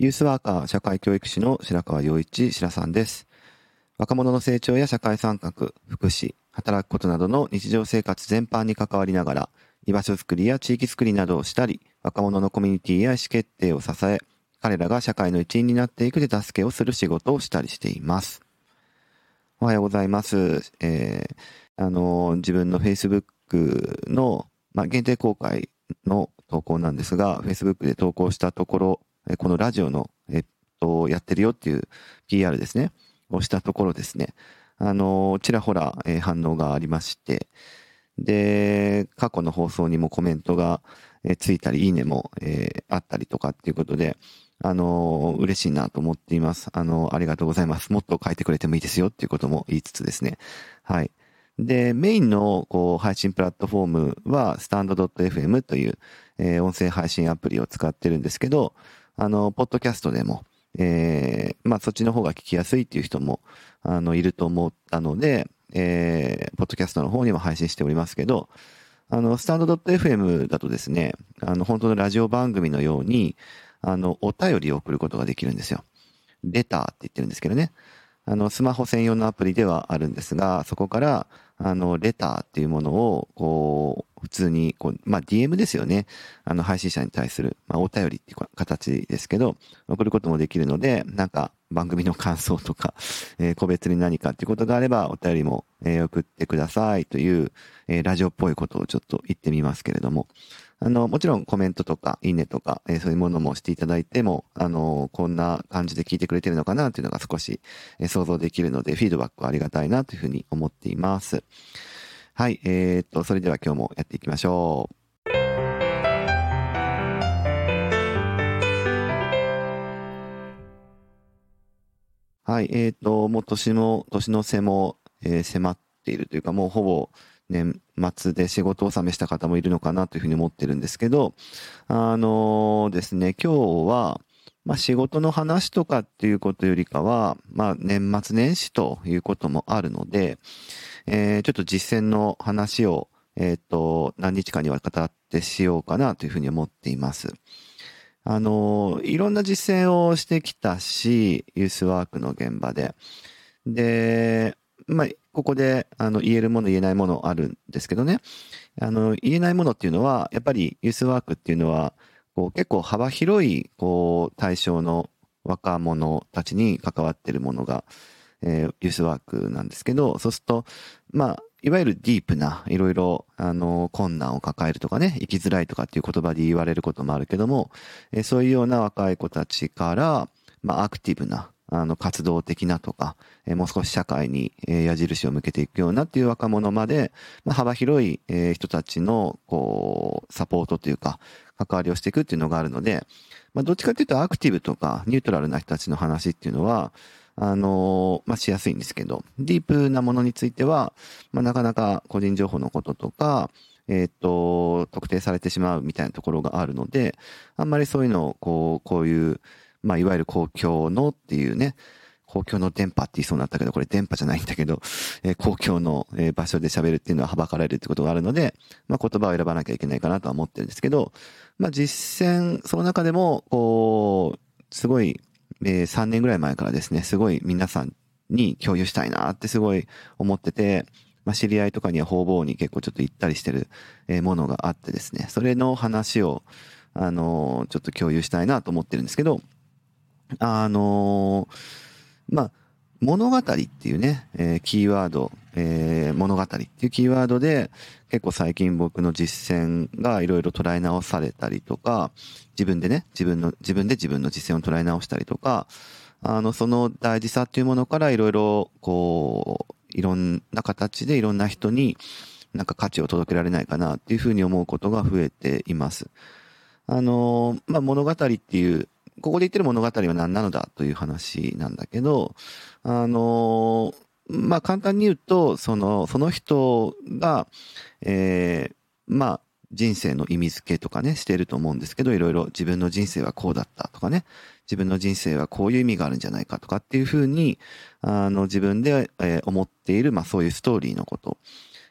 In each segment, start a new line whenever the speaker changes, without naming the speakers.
ユースワーカー社会教育士の白川洋一白さんです。若者の成長や社会参画、福祉、働くことなどの日常生活全般に関わりながら、居場所づくりや地域づくりなどをしたり、若者のコミュニティや意思決定を支え、彼らが社会の一員になっていく手助けをする仕事をしたりしています。おはようございます。えー、あの、自分の Facebook の、まあ、限定公開の投稿なんですが、Facebook で投稿したところ、このラジオの、えっと、やってるよっていう PR ですね、をしたところですね、あの、ちらほら、反応がありまして、で、過去の放送にもコメントが、ついたり、いいねも、え、あったりとかっていうことで、あの、嬉しいなと思っています。あの、ありがとうございます。もっと書いてくれてもいいですよっていうことも言いつつですね。はい。で、メインのこう配信プラットフォームは、スタンド .fm という、えー、音声配信アプリを使ってるんですけど、あの、ポッドキャストでも、えー、まあそっちの方が聞きやすいっていう人も、あの、いると思ったので、えー、ポッドキャストの方にも配信しておりますけど、あの、スタンド .fm だとですね、あの、本当のラジオ番組のように、あの、お便りを送ることができるんですよ。レターって言ってるんですけどね。あの、スマホ専用のアプリではあるんですが、そこから、あの、レターっていうものを、こう、普通に、こう、まあ、DM ですよね。あの、配信者に対する、まあ、お便りっていう形ですけど、送ることもできるので、なんか、番組の感想とか、えー、個別に何かっていうことがあれば、お便りも、えー、送ってくださいという、えー、ラジオっぽいことをちょっと言ってみますけれども、あの、もちろんコメントとか、いいねとか、えー、そういうものもしていただいても、あの、こんな感じで聞いてくれてるのかなっていうのが少し、えー、想像できるので、フィードバックはありがたいなというふうに思っています。はい、えー、っと、それでは今日もやっていきましょう。はい、えっ、と、もう年も、年の瀬も、えー、迫っているというか、もうほぼ、年末で仕事納めした方もいるのかなというふうに思ってるんですけど、あの、ですね、今日は、まあ、仕事の話とかっていうことよりかは、まあ、年末年始ということもあるので、えー、ちょっと実践の話を、えっ、ー、と、何日間にわたってしようかなというふうに思っています。あの、いろんな実践をしてきたし、ユースワークの現場で。で、まあ、ここで、あの、言えるもの言えないものあるんですけどね。あの、言えないものっていうのは、やっぱりユースワークっていうのは、こう、結構幅広い、こう、対象の若者たちに関わってるものが、えー、ユースワークなんですけど、そうすると、まあ、いわゆるディープな、いろいろ、あの、困難を抱えるとかね、生きづらいとかっていう言葉で言われることもあるけども、えー、そういうような若い子たちから、まあ、アクティブな、あの、活動的なとか、え、もう少し社会に、え、矢印を向けていくようなっていう若者まで、まあ、幅広い、え、人たちの、こう、サポートというか、関わりをしていくっていうのがあるので、まあ、どっちかっていうとアクティブとかニュートラルな人たちの話っていうのは、あのまあ、しやすいんですけど、ディープなものについては、まあ、なかなか個人情報のこととか、えっ、と、特定されてしまうみたいなところがあるので、あんまりそういうのを、こう、こういう、まあ、いわゆる公共のっていうね、公共の電波って言いそうになったけど、これ電波じゃないんだけど、えー、公共の、えー、場所で喋るっていうのははばかられるってことがあるので、まあ、言葉を選ばなきゃいけないかなとは思ってるんですけど、まあ、実践、その中でも、こう、すごい、えー、3年ぐらい前からですね、すごい皆さんに共有したいなってすごい思ってて、まあ、知り合いとかには方々に結構ちょっと行ったりしてる、ものがあってですね、それの話を、あのちょっと共有したいなと思ってるんですけど、あのまあ、物語っていうね、えー、キーワード、えー、物語っていうキーワードで、結構最近僕の実践がいろいろ捉え直されたりとか、自分でね、自分の、自分で自分の実践を捉え直したりとか、あの、その大事さっていうものからいろいろ、こう、いろんな形でいろんな人になんか価値を届けられないかなっていうふうに思うことが増えています。あの、まあ、物語っていうここで言ってる物語は何なのだという話なんだけど、あの、まあ、簡単に言うと、その、その人が、えー、まあ、人生の意味付けとかね、してると思うんですけど、いろいろ自分の人生はこうだったとかね、自分の人生はこういう意味があるんじゃないかとかっていうふうに、あの、自分で、えー、思っている、まあそういうストーリーのこと、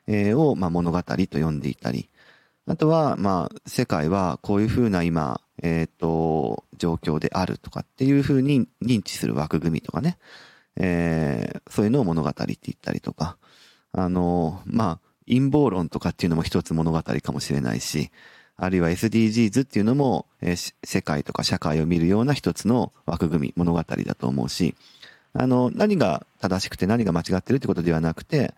えー、を、まあ物語と呼んでいたり、あとは、まあ、世界はこういうふうな今、えっ、ー、と、状況であるとかっていうふうに認知する枠組みとかね、えー、そういうのを物語って言ったりとか、あの、まあ、陰謀論とかっていうのも一つ物語かもしれないし、あるいは SDGs っていうのも、えー、世界とか社会を見るような一つの枠組み、物語だと思うし、あの、何が正しくて何が間違ってるってことではなくて、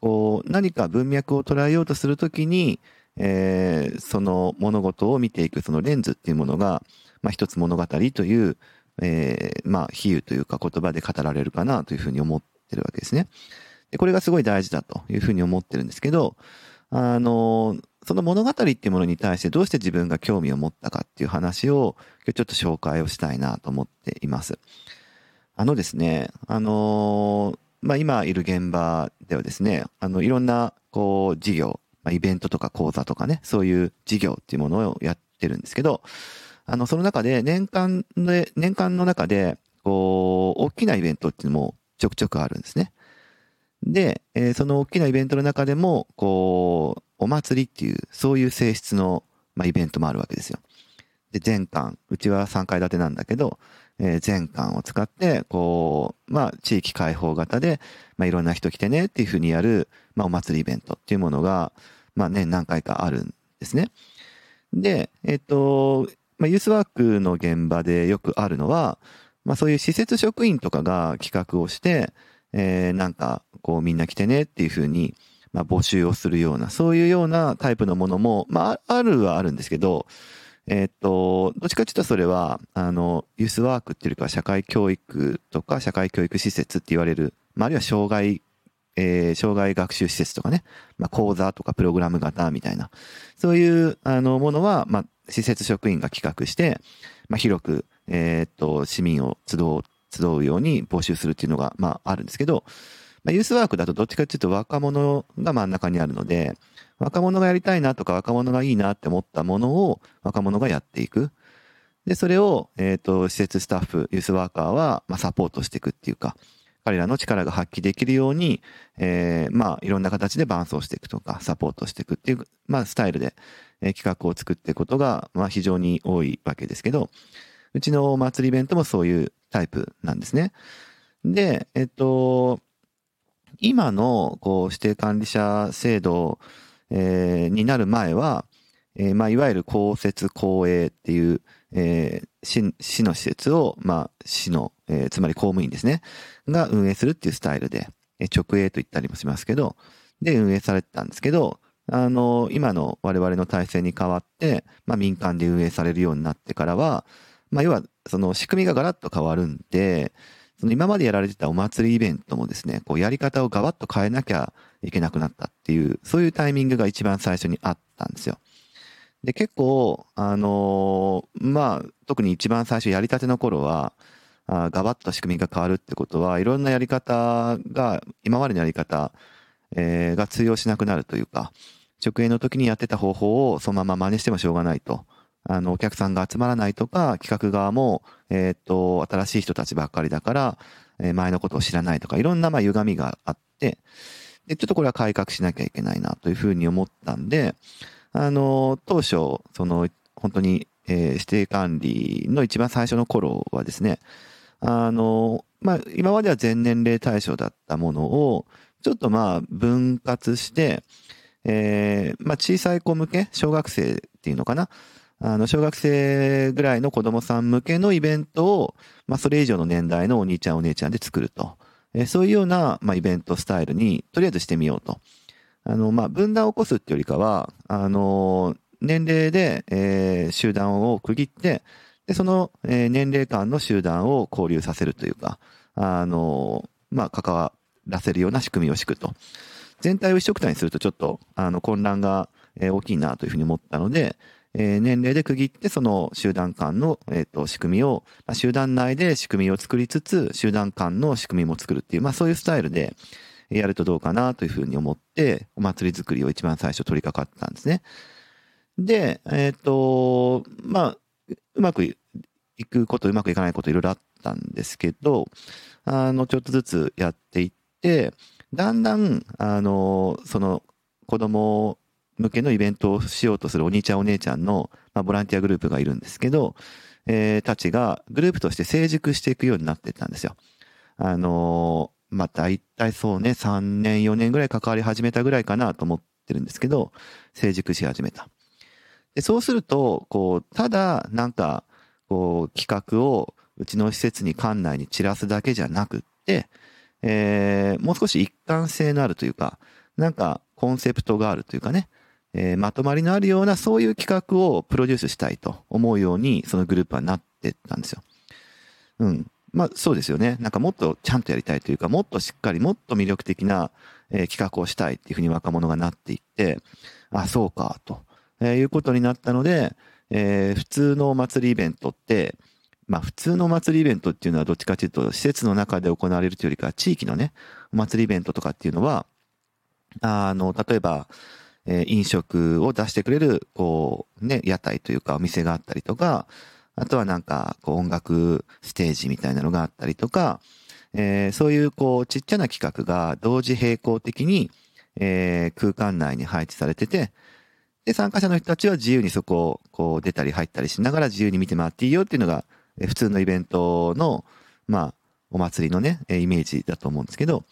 こう、何か文脈を捉えようとするときに、えー、その物事を見ていくそのレンズっていうものが、まあ、一つ物語という、えー、まあ、比喩というか言葉で語られるかなというふうに思ってるわけですね。で、これがすごい大事だというふうに思ってるんですけど、あの、その物語っていうものに対してどうして自分が興味を持ったかっていう話を今日ちょっと紹介をしたいなと思っています。あのですね、あのまあ、今いる現場ではですね、あの、いろんな、こう、事業、まあ、イベントとか講座とかね、そういう事業っていうものをやってるんですけど、あの、その中で年間で、年間の中で、こう、大きなイベントっていうのもちょくちょくあるんですね。で、えー、その大きなイベントの中でも、こう、お祭りっていう、そういう性質の、まあ、イベントもあるわけですよ。で、全館、うちは3階建てなんだけど、えー、全館を使って、こう、まあ、地域開放型で、まあ、いろんな人来てねっていうふうにやる、まあ、お祭りイベントっていうものが、まあ、年何回かあるんですね。で、えっ、と、まあ、ユースワークの現場でよくあるのは、まあ、そういう施設職員とかが企画をして、えー、なんか、こう、みんな来てねっていうふうに、まあ、募集をするような、そういうようなタイプのものも、まあ、あるはあるんですけど、えっと、どっちかっていうとそれは、あの、ユースワークっていうか社会教育とか社会教育施設って言われる、まあ、あるいは障害、えー、障害学習施設とかね、まあ、講座とかプログラム型みたいな、そういう、あの、ものは、まあ、施設職員が企画して、まあ、広く、えー、っと、市民を集う、集うように募集するっていうのが、まあ、あるんですけど、まあ、ユースワークだとどっちかっていうと若者が真ん中にあるので、若者がやりたいなとか若者がいいなって思ったものを若者がやっていく。で、それを、えっ、ー、と、施設スタッフ、ユースワーカーは、まあ、サポートしていくっていうか、彼らの力が発揮できるように、えー、まあ、いろんな形で伴走していくとか、サポートしていくっていう、まあ、スタイルで、えー、企画を作っていくことが、まあ、非常に多いわけですけど、うちの祭りイベントもそういうタイプなんですね。で、えっ、と、今の、こう、指定管理者制度えー、になる前は、えー、まあ、いわゆる公設公営っていう、えー、市市の施設を、まあ、市の、えー、つまり公務員ですね、が運営するっていうスタイルで、えー、直営と言ったりもしますけど、で運営されてたんですけど、あの、今の我々の体制に変わって、まあ、民間で運営されるようになってからは、まあ、要は、その仕組みがガラッと変わるんで、その今までやられてたお祭りイベントもですね、こうやり方をガバッと変えなきゃいけなくなったっていう、そういうタイミングが一番最初にあったんですよ。で、結構、あのー、まあ、特に一番最初やりたての頃は、あガバッと仕組みが変わるってことは、いろんなやり方が、今までのやり方、えー、が通用しなくなるというか、直営の時にやってた方法をそのまま真似してもしょうがないと。あの、お客さんが集まらないとか、企画側も、えっ、と、新しい人たちばっかりだから、えー、前のことを知らないとか、いろんな、まあ、歪みがあって、で、ちょっとこれは改革しなきゃいけないなというふうに思ったんで、あの、当初、その、本当に、えー、指定管理の一番最初の頃はですね、あの、まあ、今までは全年齢対象だったものを、ちょっとまあ、分割して、えー、まあ、小さい子向け、小学生っていうのかな。あの、小学生ぐらいの子供さん向けのイベントを、まあ、それ以上の年代のお兄ちゃんお姉ちゃんで作ると。えそういうような、まあ、イベントスタイルに、とりあえずしてみようと。あの、まあ、分断を起こすっていうよりかは、あの、年齢で、えー、集団を区切って、で、その、えー、年齢間の集団を交流させるというか、あの、まあ、関わらせるような仕組みを敷くと。全体を一緒くたにするとちょっと、あの、混乱が、えー、大きいなというふうに思ったので、えー、年齢で区切ってその集団間の、えーと、仕組みを、まあ、集団内で仕組みを作りつつ、集団間の仕組みも作るっていう、まあそういうスタイルでやるとどうかなというふうに思って、お祭り作りを一番最初取り掛かったんですね。で、えっ、ー、と、まあ、うまくいくこと、うまくいかないこといろいろあったんですけど、あの、ちょっとずつやっていって、だんだん、あの、その子供向けのイベントをしようとするお兄ちゃんお姉ちゃんの、まあ、ボランティアグループがいるんですけど、えー、たちがグループとして成熟していくようになっていったんですよ。あの、まあ、大体そうね、3年、4年ぐらい関わり始めたぐらいかなと思ってるんですけど、成熟し始めた。でそうすると、こう、ただ、なんか、こう、企画をうちの施設に館内に散らすだけじゃなくって、えー、もう少し一貫性のあるというか、なんかコンセプトがあるというかね、えー、まとまりのあるようなそういう企画をプロデュースしたいと思うようにそのグループはなってったんですよ。うん。まあそうですよね。なんかもっとちゃんとやりたいというか、もっとしっかりもっと魅力的な、えー、企画をしたいっていうふうに若者がなっていって、あ、そうか、と、えー、いうことになったので、えー、普通のお祭りイベントって、まあ普通のお祭りイベントっていうのはどっちかというと施設の中で行われるというよりか地域のね、お祭りイベントとかっていうのは、あの、例えば、えー、飲食を出してくれる、こう、ね、屋台というかお店があったりとか、あとはなんか、こう音楽ステージみたいなのがあったりとか、えー、そういうこうちっちゃな企画が同時並行的に、えー、空間内に配置されてて、で、参加者の人たちは自由にそこをこう出たり入ったりしながら自由に見て回っていいよっていうのが、普通のイベントの、まあ、お祭りのね、イメージだと思うんですけど、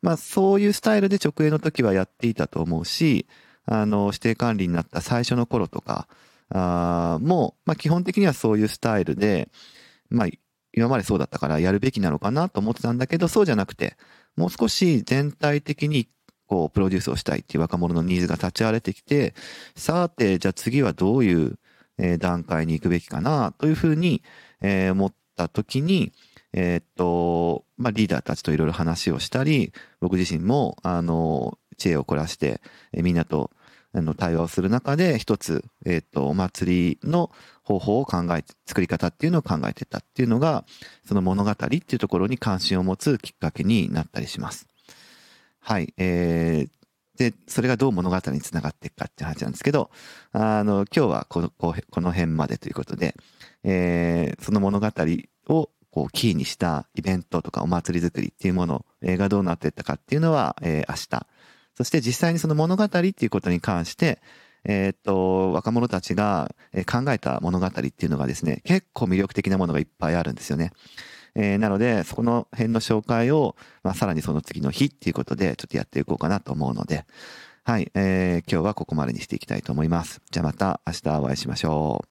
まあそういうスタイルで直営の時はやっていたと思うし、あの、指定管理になった最初の頃とか、あもう、まあ基本的にはそういうスタイルで、まあ今までそうだったからやるべきなのかなと思ってたんだけど、そうじゃなくて、もう少し全体的にこう、プロデュースをしたいっていう若者のニーズが立ち現れてきて、さて、じゃあ次はどういう、段階に行くべきかなというふうに、え思った時に、えー、っと、まあ、リーダーたちといろいろ話をしたり、僕自身も、あの、知恵を凝らして、えみんなと、あの、対話をする中で、一つ、えー、と、お祭りの方法を考えて、作り方っていうのを考えてたっていうのが、その物語っていうところに関心を持つきっかけになったりします。はい。えー、で、それがどう物語につながっていくかっていう話なんですけど、あの、今日はこの、この辺までということで、えー、その物語をこうキーにしたイベントとかお祭り作りっていうものがどうなっていったかっていうのは、えー、明日。そして実際にその物語っていうことに関して、え、っと、若者たちが考えた物語っていうのがですね、結構魅力的なものがいっぱいあるんですよね。えー、なので、そこの辺の紹介を、まあ、さらにその次の日っていうことで、ちょっとやっていこうかなと思うので、はい、えー、今日はここまでにしていきたいと思います。じゃあまた明日お会いしましょう。